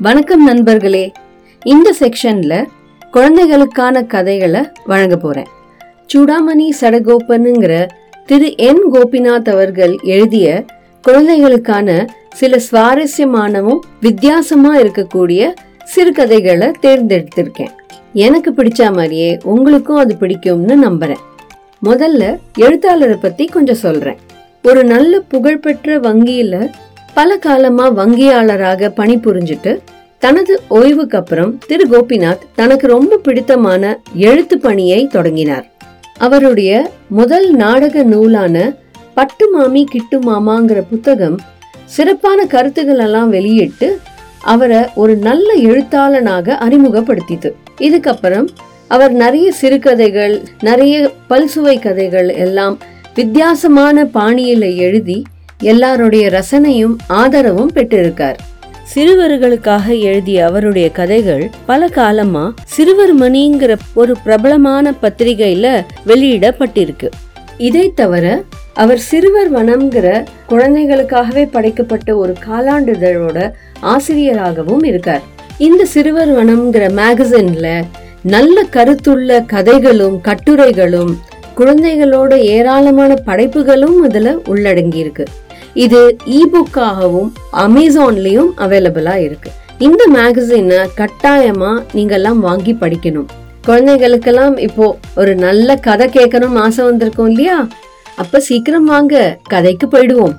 வணக்கம் நண்பர்களே. இந்த செக்ஷன்ல குழந்தைகளுக்கான கதைகளை வழங்க போறேன். சூடாமணி சடகோபனுங்கிற திரு என் கோபிநாத் அவர்கள் எழுதிய குழந்தைகளுக்கான சில சுவாரஸ்யமானவும் வித்தியாசமா இருக்கக்கூடிய சிறுகதைகளை தேர்ந்தெடுத்திருக்கேன். எனக்கு பிடிச்ச மாதிரியே உங்களுக்கும் அது பிடிக்கும்னு நம்புறேன். முதல்ல எழுத்தாளரை பத்தி கொஞ்சம் சொல்றேன். ஒரு நல்ல புகழ்பெற்ற வங்கியில பல காலமா வங்கியாளராக பணிபுரிஞ்சிட்டு தனது ஓய்வுக்கு அப்புறம் திரு. கோபிநாத் தனக்கு ரொம்ப பிடித்தமான எழுத்து பணியை தொடங்கினார். அவருடைய முதல் நாடக நூலான பட்டு மாமி கிட்டு மாமாங்கிற புத்தகம் சிறப்பான கருத்துக்கள் எல்லாம் வெளியிட்டு அவரை ஒரு நல்ல எழுத்தாளனாக அறிமுகப்படுத்திது இதுக்கப்புறம் அவர் நிறைய சிறுகதைகள் நிறைய பல்சுவை கதைகள் எல்லாம் வித்தியாசமான பாணியில எழுதி எல்லாருடைய ரசனையும் ஆதரவும் பெற்றிருக்கார். சிறுவர்களுக்காக எழுதிய அவருடைய கதைகள் பல காலமா சிறுவர் மணிங்கிற ஒரு பிரபலமான பத்திரிகையில வெளியிடப்பட்டிருக்கு. இதை தவிர அவர் சிறுவர் வனம்ங்கிற குழந்தைகளுக்காகவே படைக்கப்பட்ட ஒரு காலாண்டுதழோட ஆசிரியராகவும் இருக்கார். இந்த சிறுவர் வனம்ங்கிற மேகசின்ல நல்ல கருத்துள்ள கதைகளும் கட்டுரைகளும் குழந்தைகளோட ஏராளமான படைப்புகளும் இதுல உள்ளடங்கியிருக்கு. இது இபுக்காகவும் அமேசான்லயும் அவைலபிளா இருக்கு. இந்த மேகசினை கட்டாயமா நீங்கெல்லாம் வாங்கி படிக்கணும். குழந்தைகளுக்கெல்லாம் இப்போ ஒரு நல்ல கதை கேட்கணும் ஆசை வந்திருக்கும் இல்லையா? அப்ப சீக்கிரம் வாங்க கதைக்கு போயிடுவோம்.